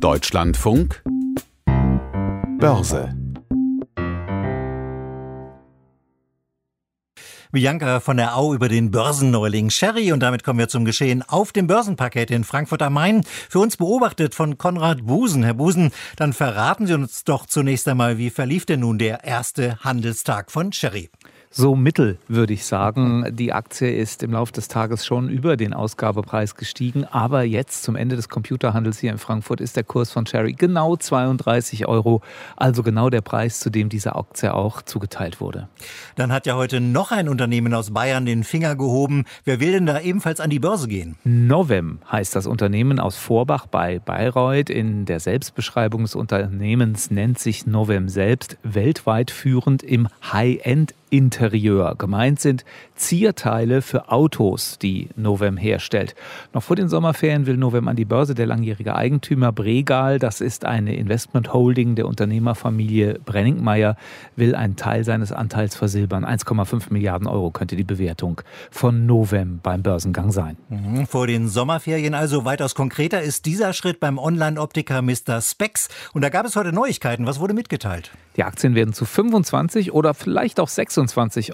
Deutschlandfunk Börse Bianca von der Au über den Börsenneuling Sherry und damit kommen wir zum Geschehen auf dem Börsenparkett in Frankfurt am Main. Für uns beobachtet von Konrad Busen. Herr Busen, dann verraten Sie uns doch zunächst einmal, wie verlief denn nun der erste Handelstag von Sherry? So mittel, würde ich sagen. Die Aktie ist im Laufe des Tages schon über den Ausgabepreis gestiegen. Aber jetzt zum Ende des Computerhandels hier in Frankfurt ist der Kurs von Cherry genau 32 Euro. Also genau der Preis, zu dem diese Aktie auch zugeteilt wurde. Dann hat ja heute noch ein Unternehmen aus Bayern den Finger gehoben. Wer will denn da ebenfalls an die Börse gehen? Novem heißt das Unternehmen aus Vorbach bei Bayreuth. In der Selbstbeschreibung des Unternehmens nennt sich Novem selbst weltweit führend im High-End Interieur. Gemeint sind Zierteile für Autos, die Novem herstellt. Noch vor den Sommerferien will Novem an die Börse. Der langjährige Eigentümer Bregal, das ist eine Investment Holding der Unternehmerfamilie Brenningmeier, will einen Teil seines Anteils versilbern. 1,5 Milliarden Euro könnte die Bewertung von Novem beim Börsengang sein. Mhm, vor den Sommerferien also weitaus konkreter ist dieser Schritt beim Online-Optiker Mr. Specs. Und da gab es heute Neuigkeiten. Was wurde mitgeteilt? Die Aktien werden zu 25 oder vielleicht auch 26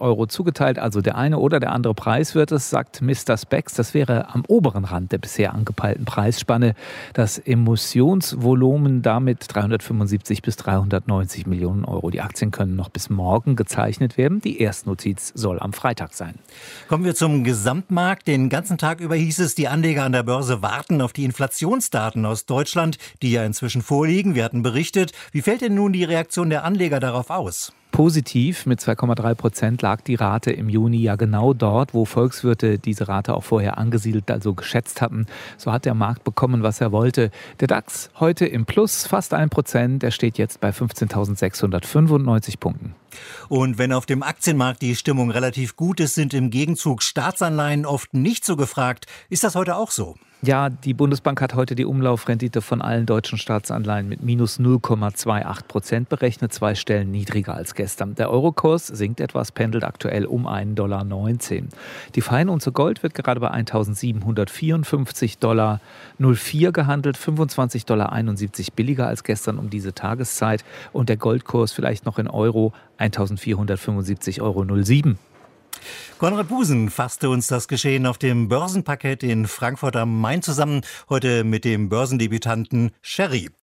Euro zugeteilt. Also der eine oder der andere Preis wird es, sagt Mr. Specs. Das wäre am oberen Rand der bisher angepeilten Preisspanne. Das Emissionsvolumen damit 375 bis 390 Millionen Euro. Die Aktien können noch bis morgen gezeichnet werden. Die Erstnotiz soll am Freitag sein. Kommen wir zum Gesamtmarkt. Den ganzen Tag über hieß es, die Anleger an der Börse warten auf die Inflationsdaten aus Deutschland, die ja inzwischen vorliegen. Wir hatten berichtet. Wie fällt denn nun die Reaktion der Anleger darauf aus? Positiv mit 2,3 Prozent lag die Rate im Juni ja genau dort, wo Volkswirte diese Rate auch vorher angesiedelt, also geschätzt hatten. So hat der Markt bekommen, was er wollte. Der DAX heute im Plus, fast ein Prozent. Er steht jetzt bei 15.695 Punkten. Und wenn auf dem Aktienmarkt die Stimmung relativ gut ist, sind im Gegenzug Staatsanleihen oft nicht so gefragt. Ist das heute auch so? Ja, die Bundesbank hat heute die Umlaufrendite von allen deutschen Staatsanleihen mit minus 0,28 Prozent berechnet, zwei Stellen niedriger als gestern. Der Eurokurs sinkt etwas, pendelt aktuell um 1,19 Dollar. Die Feinunze Gold wird gerade bei 1754 Dollar 04 gehandelt, 25,71 Dollar billiger als gestern um diese Tageszeit. Und der Goldkurs vielleicht noch in Euro 1475,07 Euro. Konrad Busen fasste uns das Geschehen auf dem Börsenparkett in Frankfurt am Main zusammen, heute mit dem Börsendebütanten Sherry.